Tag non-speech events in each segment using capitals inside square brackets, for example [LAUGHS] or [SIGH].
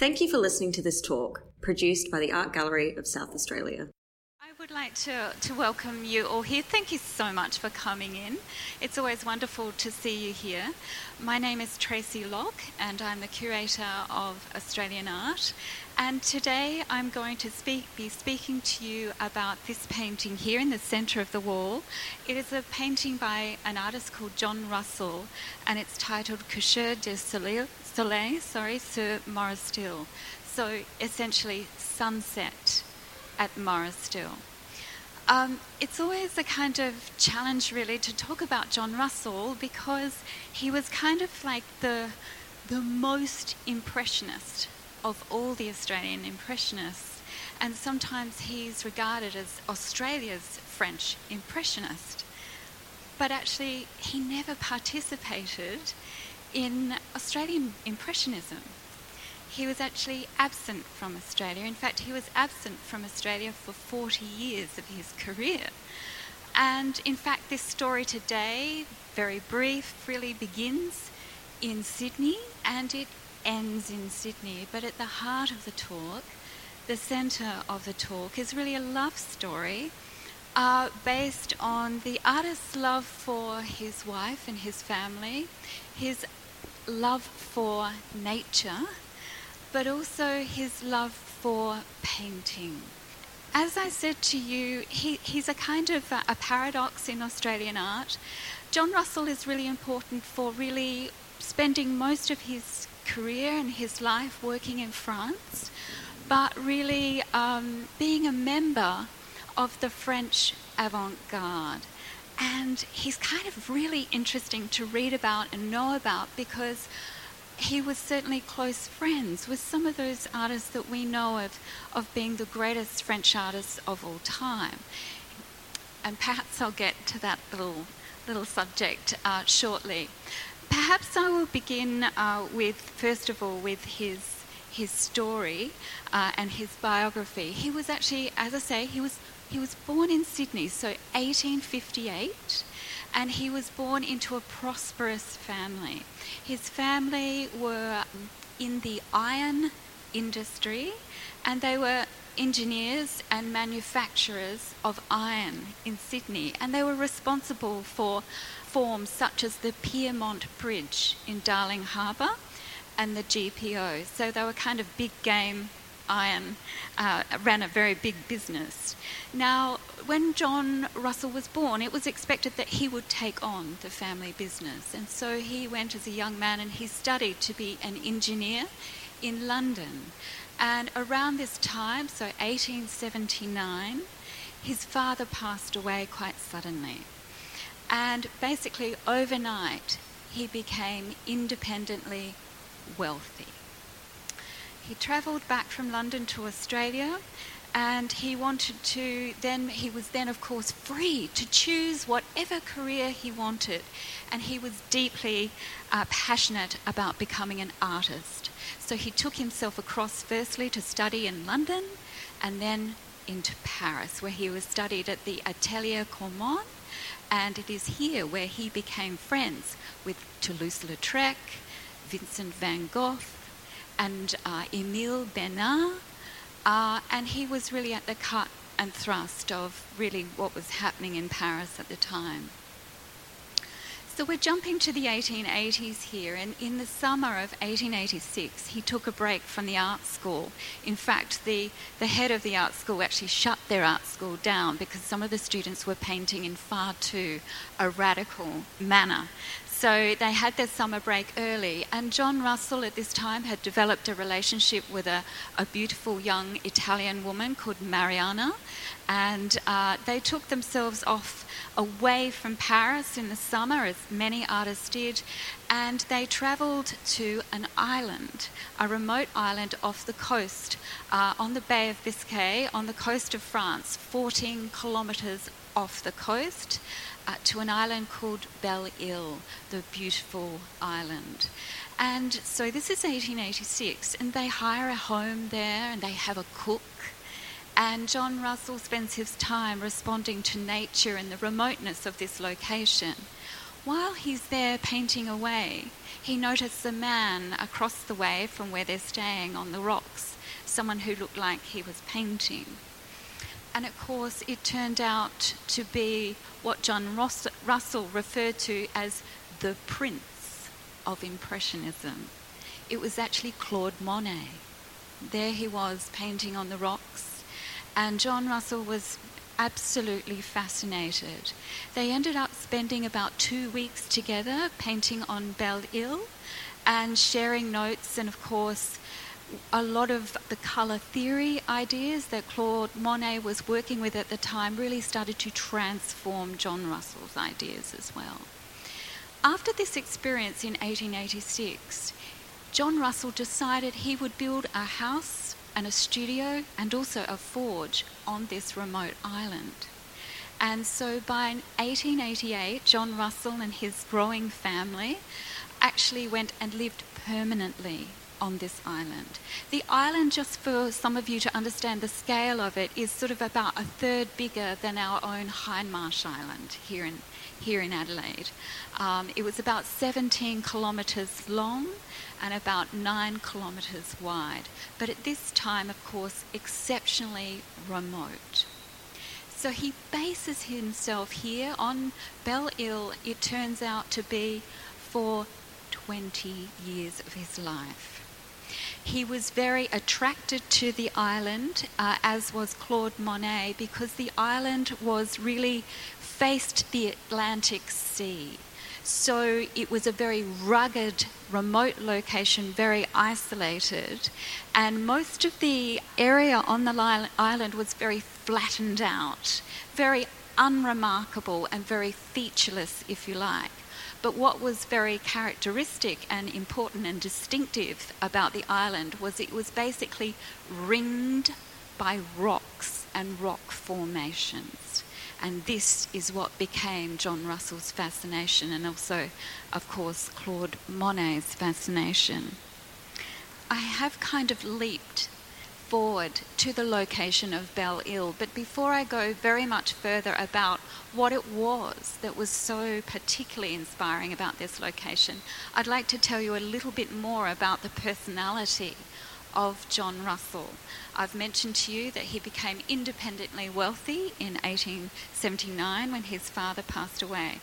Thank you for listening to this talk, produced by the Art Gallery of South Australia. I would like to, to welcome you all here. Thank you so much for coming in. It's always wonderful to see you here. My name is Tracey Lock, and I'm the curator of Australian art. And today I'm going to speak, be speaking to you about this painting here in the centre of the wall. It is a painting by an artist called John Russell, and it's titled Coucher de Soleil, Soleil sorry, Sir sur Morestil. So essentially, sunset at Morestil. Um, it's always a kind of challenge, really, to talk about John Russell because he was kind of like the the most impressionist of all the Australian impressionists, and sometimes he's regarded as Australia's French impressionist. But actually, he never participated in Australian impressionism. He was actually absent from Australia. In fact, he was absent from Australia for 40 years of his career. And in fact, this story today, very brief, really begins in Sydney and it ends in Sydney. But at the heart of the talk, the centre of the talk, is really a love story uh, based on the artist's love for his wife and his family, his love for nature, but also his love for painting. As I said to you, he, he's a kind of a, a paradox in Australian art. John Russell is really important for really spending most of his career and his life working in France, but really um, being a member of the French avant garde. And he's kind of really interesting to read about and know about because he was certainly close friends with some of those artists that we know of, of being the greatest French artists of all time. And perhaps I'll get to that little, little subject uh, shortly. Perhaps I will begin uh, with, first of all, with his his story uh, and his biography. He was actually, as I say, he was he was born in Sydney, so 1858, and he was born into a prosperous family. His family were in the iron industry, and they were engineers and manufacturers of iron in Sydney, and they were responsible for forms such as the Pyrmont Bridge in Darling Harbour and the GPO. So they were kind of big game iron, uh, ran a very big business. Now, when John Russell was born, it was expected that he would take on the family business. And so he went as a young man and he studied to be an engineer in London. And around this time, so 1879, his father passed away quite suddenly. And basically, overnight, he became independently wealthy. He travelled back from London to Australia and he wanted to then he was then of course free to choose whatever career he wanted. And he was deeply uh, passionate about becoming an artist. So he took himself across firstly to study in london and then into paris where he was studied at the atelier Cormon. And it is here where he became friends with toulouse-lautrec vincent van gogh and uh, Emile Bernard, uh, and he was really at the cut and thrust of really what was happening in Paris at the time. So we're jumping to the 1880s here, and in the summer of 1886, he took a break from the art school. In fact, the, the head of the art school actually shut their art school down because some of the students were painting in far too a radical manner. So they had their summer break early, and John Russell at this time had developed a relationship with a, a beautiful young Italian woman called Mariana, and uh, they took themselves off away from Paris in the summer, as many artists did, and they travelled to an island, a remote island off the coast, uh, on the Bay of Biscay, on the coast of France, 14 kilometres off the coast uh, to an island called Belle Ile, the beautiful island. And so this is 1886, and they hire a home there and they have a cook. And John Russell spends his time responding to nature and the remoteness of this location. While he's there painting away, he notices a man across the way from where they're staying on the rocks, someone who looked like he was painting. And of course, it turned out to be what John Russell referred to as the prince of Impressionism. It was actually Claude Monet. There he was painting on the rocks, and John Russell was absolutely fascinated. They ended up spending about two weeks together painting on Belle Ile and sharing notes and, of course, a lot of the colour theory ideas that Claude Monet was working with at the time really started to transform John Russell's ideas as well. After this experience in 1886, John Russell decided he would build a house and a studio and also a forge on this remote island. And so by 1888, John Russell and his growing family actually went and lived permanently on this island. The island, just for some of you to understand the scale of it, is sort of about a third bigger than our own Hindmarsh Island here in, here in Adelaide. Um, it was about 17 kilometres long and about 9 kilometres wide, but at this time, of course, exceptionally remote. So he bases himself here on Belle Ile, it turns out to be for 20 years of his life. He was very attracted to the island, uh, as was Claude Monet, because the island was really faced the Atlantic Sea. So it was a very rugged, remote location, very isolated, and most of the area on the island was very flattened out, very unremarkable, and very featureless, if you like. But what was very characteristic and important and distinctive about the island was it was basically ringed by rocks and rock formations. And this is what became John Russell's fascination and also, of course, Claude Monet's fascination. I have kind of leaped forward to the location of Belle Ile. But before I go very much further about what it was that was so particularly inspiring about this location, I'd like to tell you a little bit more about the personality of John Russell. I've mentioned to you that he became independently wealthy in 1879 when his father passed away.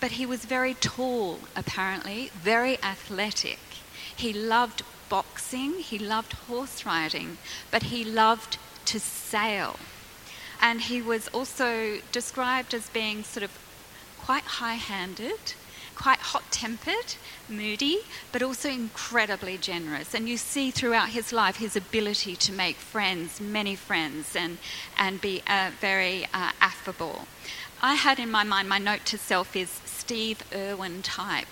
But he was very tall, apparently, very athletic. He loved boxing, he loved horse riding, but he loved to sail. And he was also described as being sort of quite high handed, quite hot tempered, moody, but also incredibly generous. And you see throughout his life his ability to make friends, many friends, and, and be uh, very uh, affable. I had in my mind, my note to self is Steve Irwin type.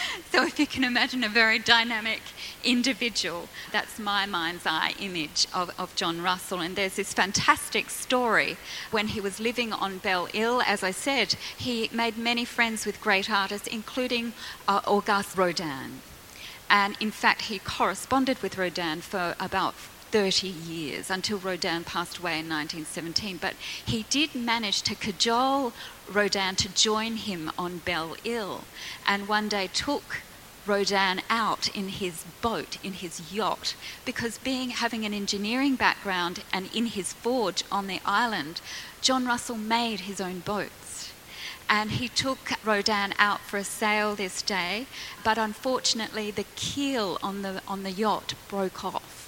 [LAUGHS] so if you can imagine a very dynamic individual, that's my mind's eye image of, of John Russell. And there's this fantastic story when he was living on Belle Isle. As I said, he made many friends with great artists, including uh, Auguste Rodin. And in fact, he corresponded with Rodin for about 30 years until Rodin passed away in 1917. But he did manage to cajole Rodin to join him on Belle Ile and one day took Rodin out in his boat, in his yacht, because being having an engineering background and in his forge on the island, John Russell made his own boats. And he took Rodin out for a sail this day, but unfortunately the keel on the on the yacht broke off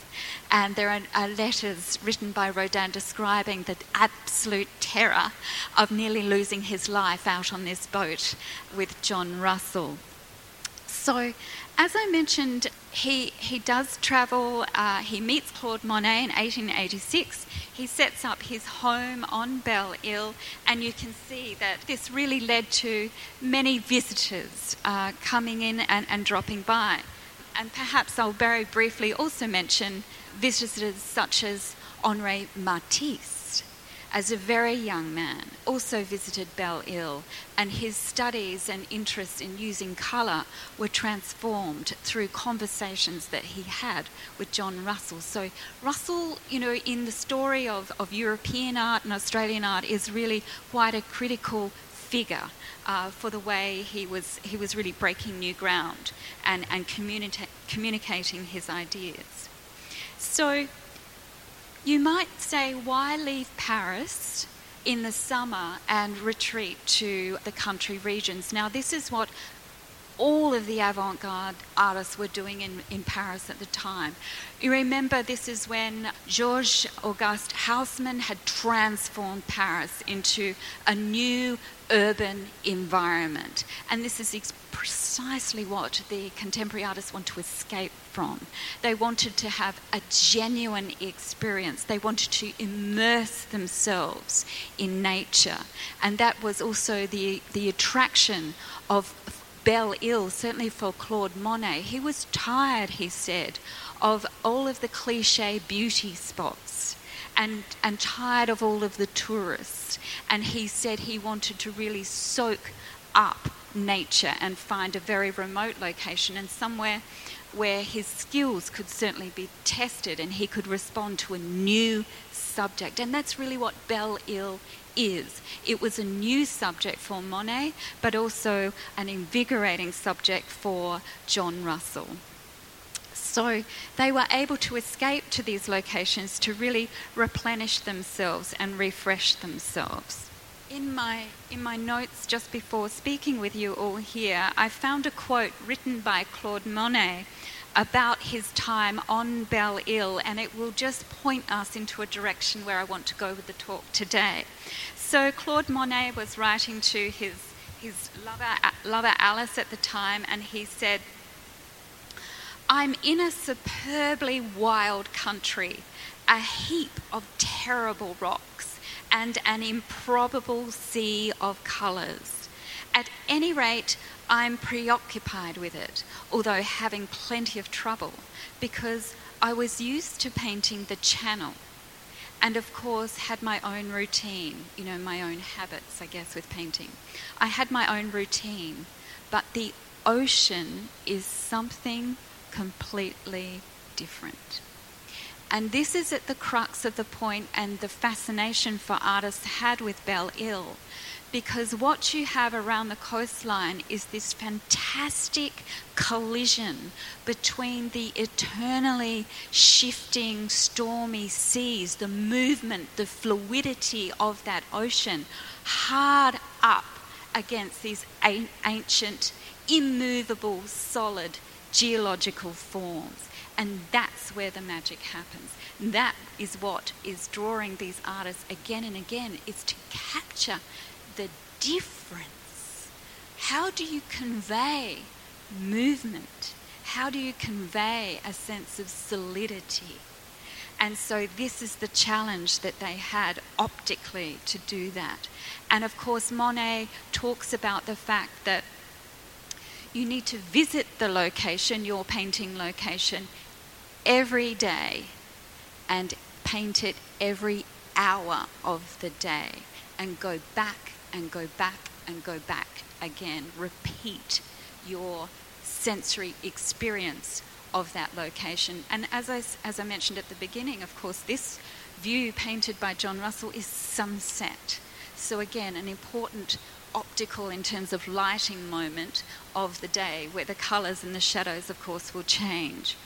and there are, are, letters written by Rodin describing the absolute terror of nearly losing his life out on this boat with John Russell. So, as I mentioned, he, he does travel. Uh, he meets Claude Monet in 1886. He sets up his home on Belle Ile, and you can see that this really led to many visitors uh, coming in and, and dropping by. And perhaps I'll very briefly also mention visitors such as Henri Matisse, as a very young man, also visited Belle Ile, and his studies and interest in using colour were transformed through conversations that he had with John Russell. So, Russell, you know, in the story of, of European art and Australian art, is really quite a critical figure uh, for the way he was, he was really breaking new ground and, and communica- communicating his ideas. So you might say, why leave Paris in the summer and retreat to the country regions? Now, this is what all of the avant garde artists were doing in, in Paris at the time. You remember, this is when Georges Auguste Haussmann had transformed Paris into a new urban environment. And this is ex- precisely what the contemporary artists want to escape from. They wanted to have a genuine experience, they wanted to immerse themselves in nature. And that was also the, the attraction of Belle Ile, certainly for Claude Monet. He was tired, he said, of all of the cliche beauty spots and, and tired of all of the tourists. And he said he wanted to really soak up nature and find a very remote location and somewhere where his skills could certainly be tested and he could respond to a new subject. And that's really what Belle Ile is. It was a new subject for Monet, but also an invigorating subject for John Russell. So they were able to escape to these locations to really replenish themselves and refresh themselves. In my, in my notes just before speaking with you all here, I found a quote written by Claude Monet about his time on Belle Ile, and it will just point us into a direction where I want to go with the talk today. So, Claude Monet was writing to his, his lover, lover Alice at the time, and he said, I'm in a superbly wild country, a heap of terrible rocks, and an improbable sea of colours. At any rate, I'm preoccupied with it, although having plenty of trouble, because I was used to painting the channel and of course had my own routine, you know, my own habits, I guess, with painting. I had my own routine, but the ocean is something completely different. And this is at the crux of the point and the fascination for artists had with Belle Ile because what you have around the coastline is this fantastic collision between the eternally shifting, stormy seas, the movement, the fluidity of that ocean, hard up against these ancient, immovable, solid geological forms. And that's where the magic happens. That is what is drawing these artists again and again, is to capture the difference. How do you convey movement? How do you convey a sense of solidity? And so, this is the challenge that they had optically to do that. And of course, Monet talks about the fact that you need to visit the location, your painting location, every day and paint it every hour of the day and go back and go back and go back again. Repeat your sensory experience of that location. And as I, as I mentioned at the beginning, of course, this view painted by John Russell is sunset. So, again, an important optical in terms of lighting moment of the day where the colours and the shadows, of course, will change.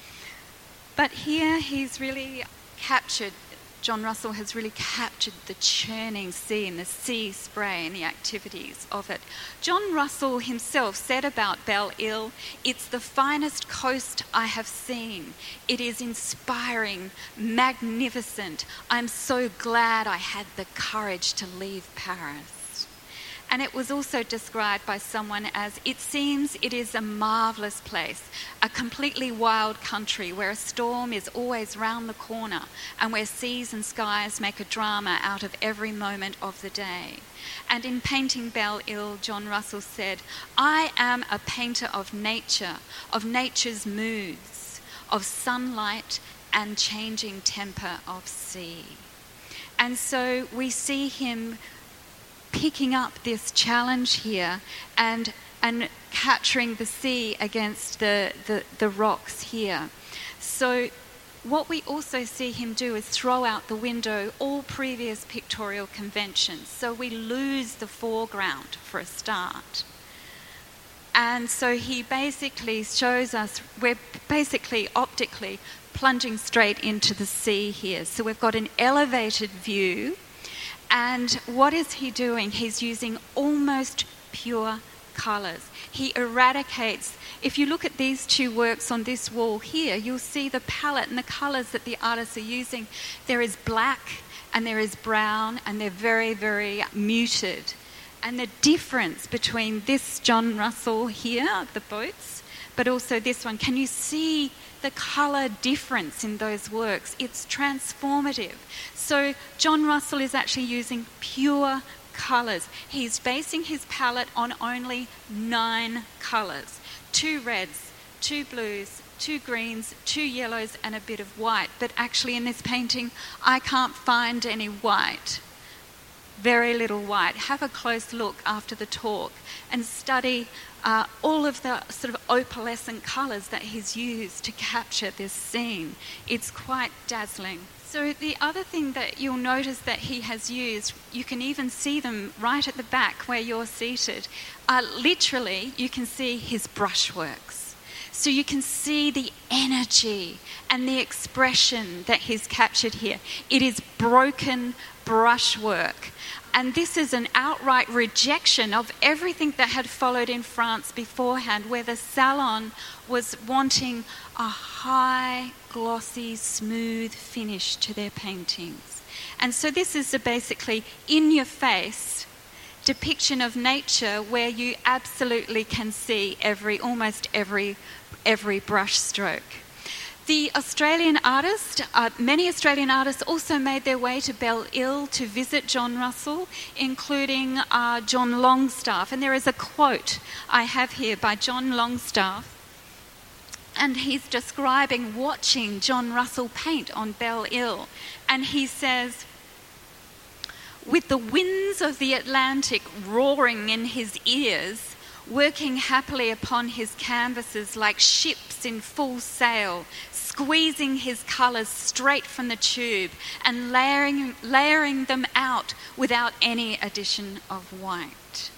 But here he's really captured John Russell has really captured the churning sea and the sea spray and the activities of it. John Russell himself said about Belle Isle, It's the finest coast I have seen. It is inspiring, magnificent. I'm so glad I had the courage to leave Paris. And it was also described by someone as it seems it is a marvellous place, a completely wild country where a storm is always round the corner and where seas and skies make a drama out of every moment of the day. And in painting Belle Ile, John Russell said, I am a painter of nature, of nature's moods, of sunlight and changing temper of sea. And so we see him picking up this challenge here and, and capturing the sea against the, the, the rocks here. So what we also see him do is throw out the window all previous pictorial conventions. So we lose the foreground for a start. And so he basically shows us, we're basically optically plunging straight into the sea here. So we've got an elevated view. And what is he doing? He's using almost pure colours. He eradicates. If you look at these two works on this wall here, you'll see the palette and the colours that the artists are using. There is black and there is brown, and they're very, very muted. And the difference between this John Russell here, the boats, but also this one, can you see the colour difference in those works? It's transformative. So, John Russell is actually using pure colours. He's basing his palette on only nine colours two reds, two blues, two greens, two yellows, and a bit of white. But actually, in this painting, I can't find any white. Very little white. Have a close look after the talk and study uh, all of the sort of opalescent colours that he's used to capture this scene. It's quite dazzling. So, the other thing that you'll notice that he has used, you can even see them right at the back where you're seated. Uh, literally, you can see his brushworks. So, you can see the energy and the expression that he's captured here. It is broken brushwork. And this is an outright rejection of everything that had followed in France beforehand, where the salon was wanting a high, glossy, smooth finish to their paintings. And so this is a basically in your face depiction of nature where you absolutely can see every almost every every brush stroke. The Australian artist, uh, many Australian artists also made their way to Belle Isle to visit John Russell, including uh, John Longstaff. And there is a quote I have here by John Longstaff. And he's describing watching John Russell paint on Belle Isle. And he says, with the winds of the Atlantic roaring in his ears, working happily upon his canvases like ships in full sail, squeezing his colours straight from the tube and layering, layering them out without any addition of white.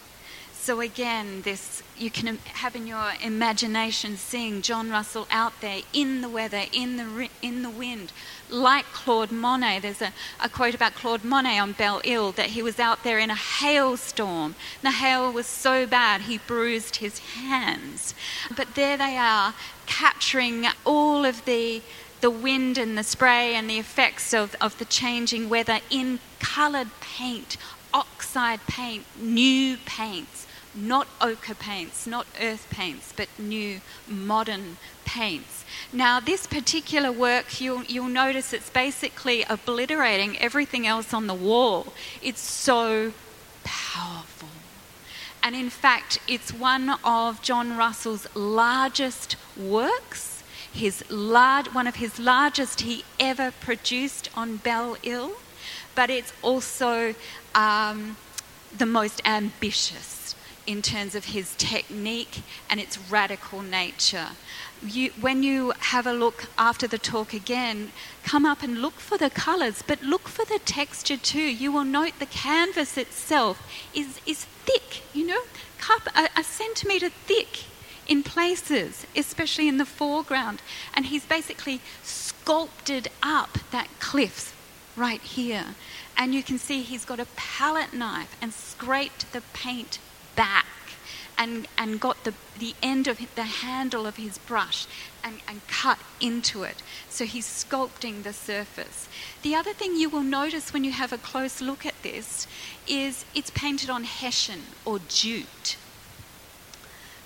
So again, this you can have in your imagination seeing John Russell out there in the weather, in the in the wind, like Claude Monet. There's a, a quote about Claude Monet on Belle Isle that he was out there in a hailstorm. The hail was so bad he bruised his hands. But there they are, capturing all of the the wind and the spray and the effects of, of the changing weather in coloured paint, oxide paint, new paints not ochre paints, not earth paints, but new modern paints. Now, this particular work, you'll, you'll notice it's basically obliterating everything else on the wall. It's so powerful. And in fact, it's one of John Russell's largest works. His large, one of his largest he ever produced on Belle Isle, but it's also um, the most ambitious in terms of his technique and its radical nature. You, when you have a look after the talk again, come up and look for the colours, but look for the texture too. You will note the canvas itself is, is thick, you know, cup, a, a centimetre thick in places, especially in the foreground. And he's basically sculpted up that cliff right here. And you can see he's got a palette knife and scraped the paint back and, and got the, the end of the handle of his brush and, and cut into it. So he's sculpting the surface. The other thing you will notice when you have a close look at this is it's painted on Hessian or jute.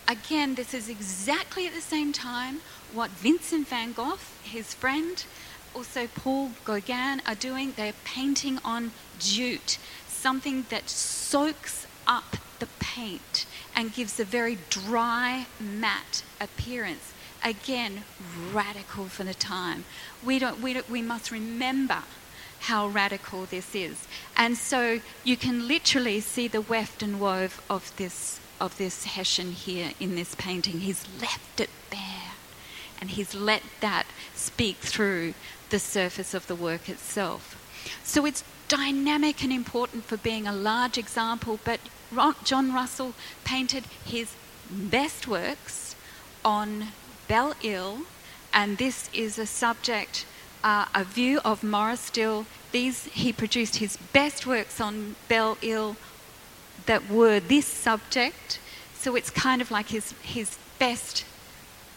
Again, this is exactly at the same time what Vincent van Gogh, his friend, also Paul Gauguin are doing. They're painting on jute, something that soaks up the paint and gives a very dry, matte appearance. Again, radical for the time. We, don't, we, don't, we must remember how radical this is. And so you can literally see the weft and wove of this, of this Hessian here in this painting. He's left it bare. and he's let that speak through the surface of the work itself. So it's dynamic and important for being a large example, but John Russell painted his best works on Belle Isle, and this is a subject, uh, a view of Morestil. These he produced his best works on Belle Isle that were this subject. So it's kind of like his his best,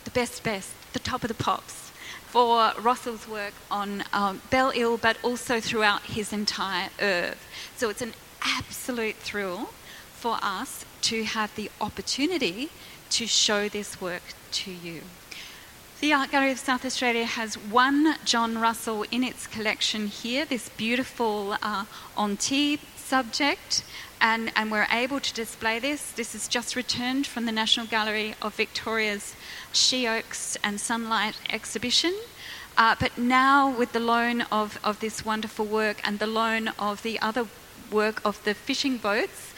the best best, the top of the pops for Russell's work on um, Belle Isle, but also throughout his entire oeuvre. So it's an absolute thrill for us to have the opportunity to show this work to you. The Art Gallery of South Australia has one John Russell in its collection here, this beautiful uh, Antibes subject, and, and we're able to display this. This is just returned from the National Gallery of Victoria's She Oaks and Sunlight exhibition. Uh, but now, with the loan of, of this wonderful work and the loan of the other work of the fishing boats,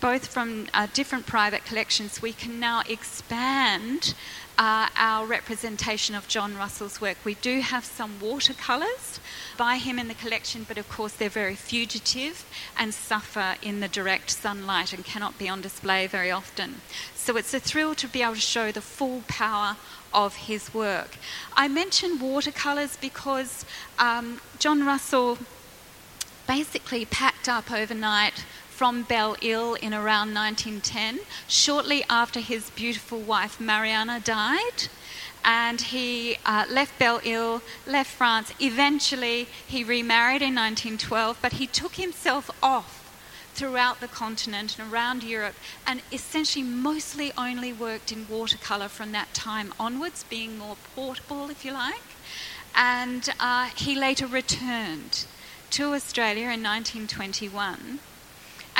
both from uh, different private collections, we can now expand uh, our representation of John Russell's work. We do have some watercolours by him in the collection, but of course they're very fugitive and suffer in the direct sunlight and cannot be on display very often. So it's a thrill to be able to show the full power of his work. I mention watercolours because um, John Russell basically packed up overnight from Belle Isle in around 1910, shortly after his beautiful wife Mariana died. And he uh, left Belle Isle, left France. Eventually, he remarried in 1912, but he took himself off throughout the continent and around Europe, and essentially mostly only worked in watercolour from that time onwards, being more portable, if you like. And uh, he later returned to Australia in 1921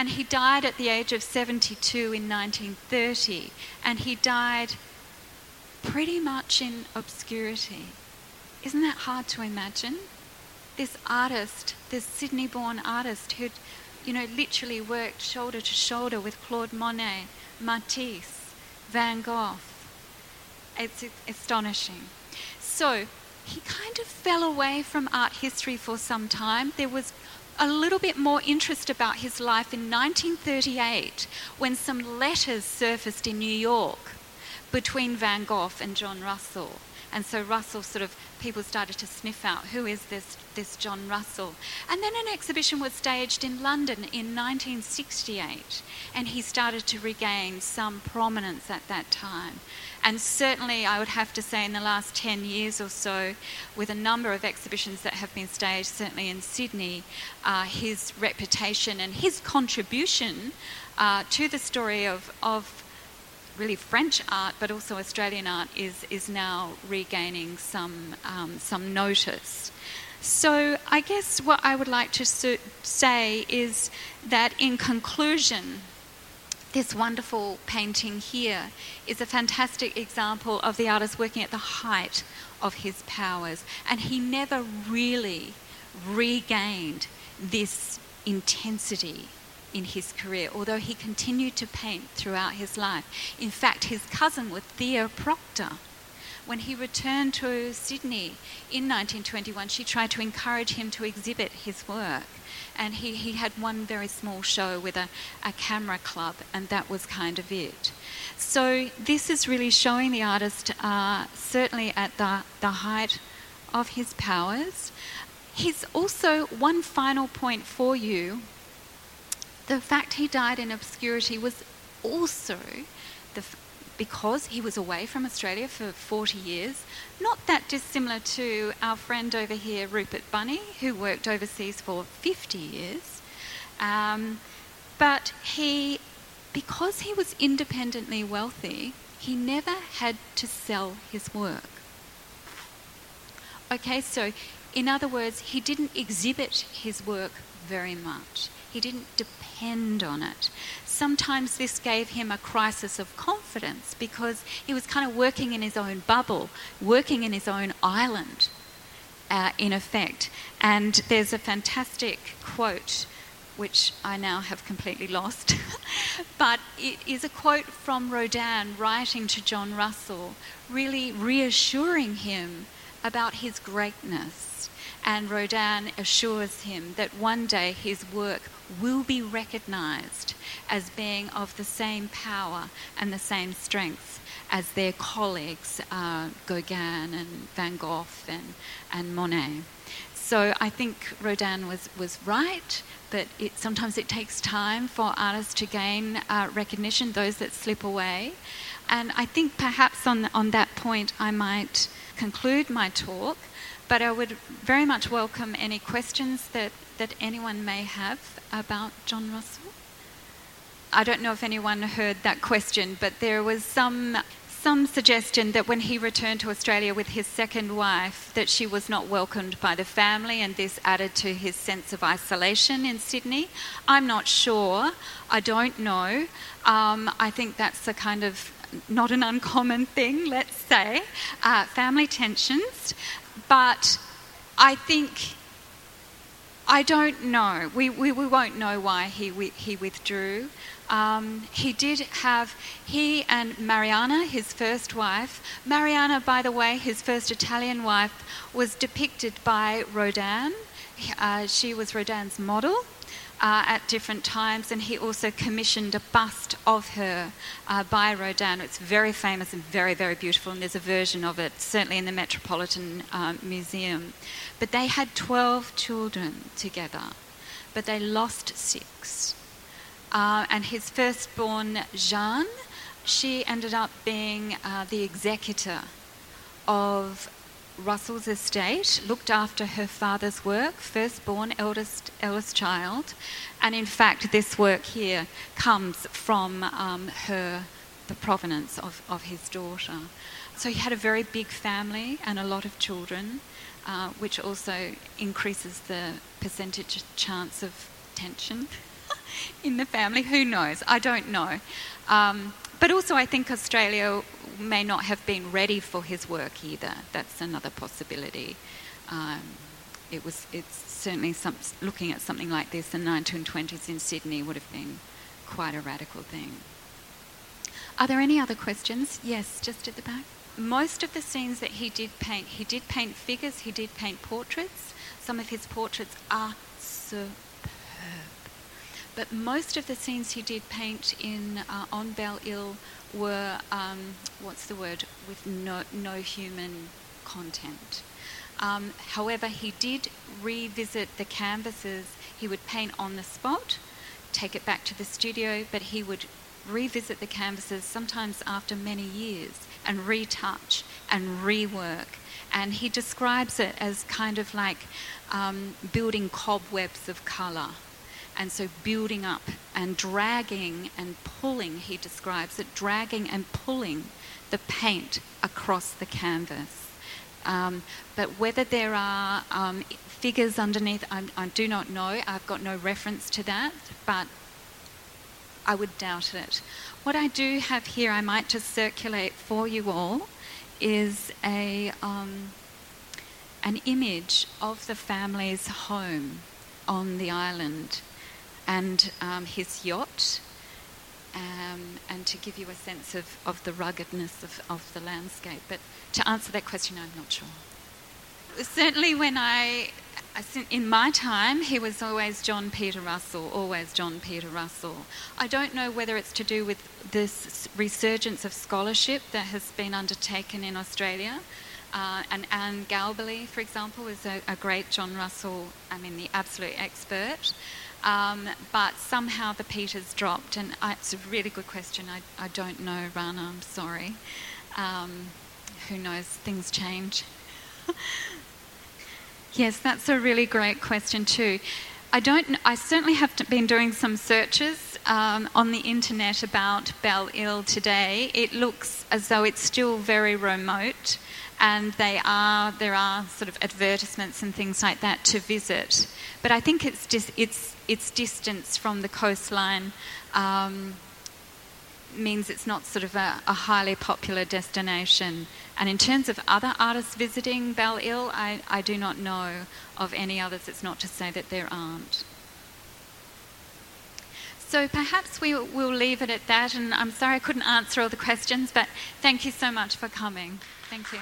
and he died at the age of 72 in 1930. And he died pretty much in obscurity. Isn't that hard to imagine? This artist, this Sydney born artist who'd, you know, literally worked shoulder to shoulder with Claude Monet, Matisse, Van Gogh. It's astonishing. So, he kind of fell away from art history for some time. There was a little bit more interest about his life in 1938 when some letters surfaced in New York between Van Gogh and John Russell. And so Russell sort of, people started to sniff out who is this, this John Russell. And then an exhibition was staged in London in 1968, and he started to regain some prominence at that time. And certainly, I would have to say, in the last 10 years or so, with a number of exhibitions that have been staged, certainly in Sydney, uh, his reputation and his contribution uh, to the story of, of really French art, but also Australian art, is, is now regaining some, um, some notice. So, I guess what I would like to say is that in conclusion, this wonderful painting here is a fantastic example of the artist working at the height of his powers, and he never really regained this intensity in his career, although he continued to paint throughout his life. In fact, his cousin was Thea Proctor. When he returned to Sydney in 1921, she tried to encourage him to exhibit his work and he, he had one very small show with a, a camera club, and that was kind of it. So this is really showing the artist uh, certainly at the, the height of his powers. He's also one final point for you. The fact he died in obscurity was also the, because he was away from Australia for 40 years, not that dissimilar to our friend over here, Rupert Bunny, who worked overseas for 50 years. Um, but he, because he was independently wealthy, he never had to sell his work. Okay, so in other words, he didn't exhibit his work very much. He didn't depend on it. Sometimes this gave him a crisis of confidence because he was kind of working in his own bubble, working in his own island, uh, in effect. And there's a fantastic quote which I now have completely lost. [LAUGHS] but it is a quote from Rodin writing to John Russell, really reassuring him about his greatness. And Rodin assures him that one day his work will be recognized as being of the same power and the same strength as their colleagues, uh, Gauguin and Van Gogh and, and Monet. So I think Rodin was, was right, but it, sometimes it takes time for artists to gain uh, recognition, those that slip away. And I think perhaps on, on that point I might conclude my talk, but I would very much welcome any questions that, that anyone may have about John Russell. I don't know if anyone heard that question, but there was some some suggestion that when he returned to Australia with his second wife, that she was not welcomed by the family, and this added to his sense of isolation in Sydney. I'm not sure. I don't know. Um, I think that's a kind of not an uncommon thing, let's say, uh, family tensions. But I think I don't know. We, we, we won't know why he, he withdrew. Um, he did have, he and Mariana, his first wife, Mariana, by the way, his first Italian wife, was depicted by Rodin. Uh, she was Rodin's model. Uh, at different times, and he also commissioned a bust of her uh, by Rodin. It's very famous and very, very beautiful, and there's a version of it certainly in the Metropolitan uh, Museum. But they had 12 children together, but they lost six. Uh, and his firstborn, Jeanne, she ended up being uh, the executor of Russell's estate, looked after her father's work, firstborn, eldest, eldest child. And in fact, this work here comes from um, her, the provenance of, of his daughter. So he had a very big family and a lot of children, uh, which also increases the percentage chance of tension. [LAUGHS] in the family. Who knows? I don't know. Um, but also, I think Australia may not have been ready for his work either. That's another possibility. Um, it was. It's certainly some, looking at something like this in the 1920s in Sydney would have been quite a radical thing. Are there any other questions? Yes, just at the back. Most of the scenes that he did paint, he did paint figures, he did paint portraits. Some of his portraits are superb. But most of the scenes he did paint in uh, on Belle Isle were, um, what's the word, with no, no human content. Um, however, he did revisit the canvases. He would paint on the spot, take it back to the studio, but he would revisit the canvases sometimes after many years and retouch and rework. And he describes it as kind of like um, building cobwebs of colour. And so building up and dragging and pulling, he describes it, dragging and pulling the paint across the canvas. Um, but whether there are um, figures underneath, I, I do not know. I've got no reference to that, but I would doubt it. What I do have here, I might just circulate for you all, is a um, an image of the family's home on the island and um, his yacht, um, and to give you a sense of, of the ruggedness of, of the landscape. But to answer that question, I'm not sure. Certainly, when I, in my time, he was always John Peter Russell, always John Peter Russell. I don't know whether it's to do with this resurgence of scholarship that has been undertaken in Australia. Uh, and Anne Galbally, for example, is a, a, great John Russell, I mean, the absolute expert. Um, but somehow the Peters dropped, and I, it's a really good question. I, I don't know, Rana, I'm sorry. Um, who knows, things change. [LAUGHS] yes, that's a really great question, too. I don't. I certainly have been doing some searches um, on the internet about Belle Isle today. It looks as though it's still very remote, and they are there are sort of advertisements and things like that to visit. But I think it's just it's its distance from the coastline um, means it's not sort of a, a, highly popular destination. And in terms of other artists visiting Belle Isle, I, I do not know of any others. It's not to say that there aren't. So perhaps we will leave it at that. And I'm sorry I couldn't answer all the questions, but thank you so much for coming. Thank you.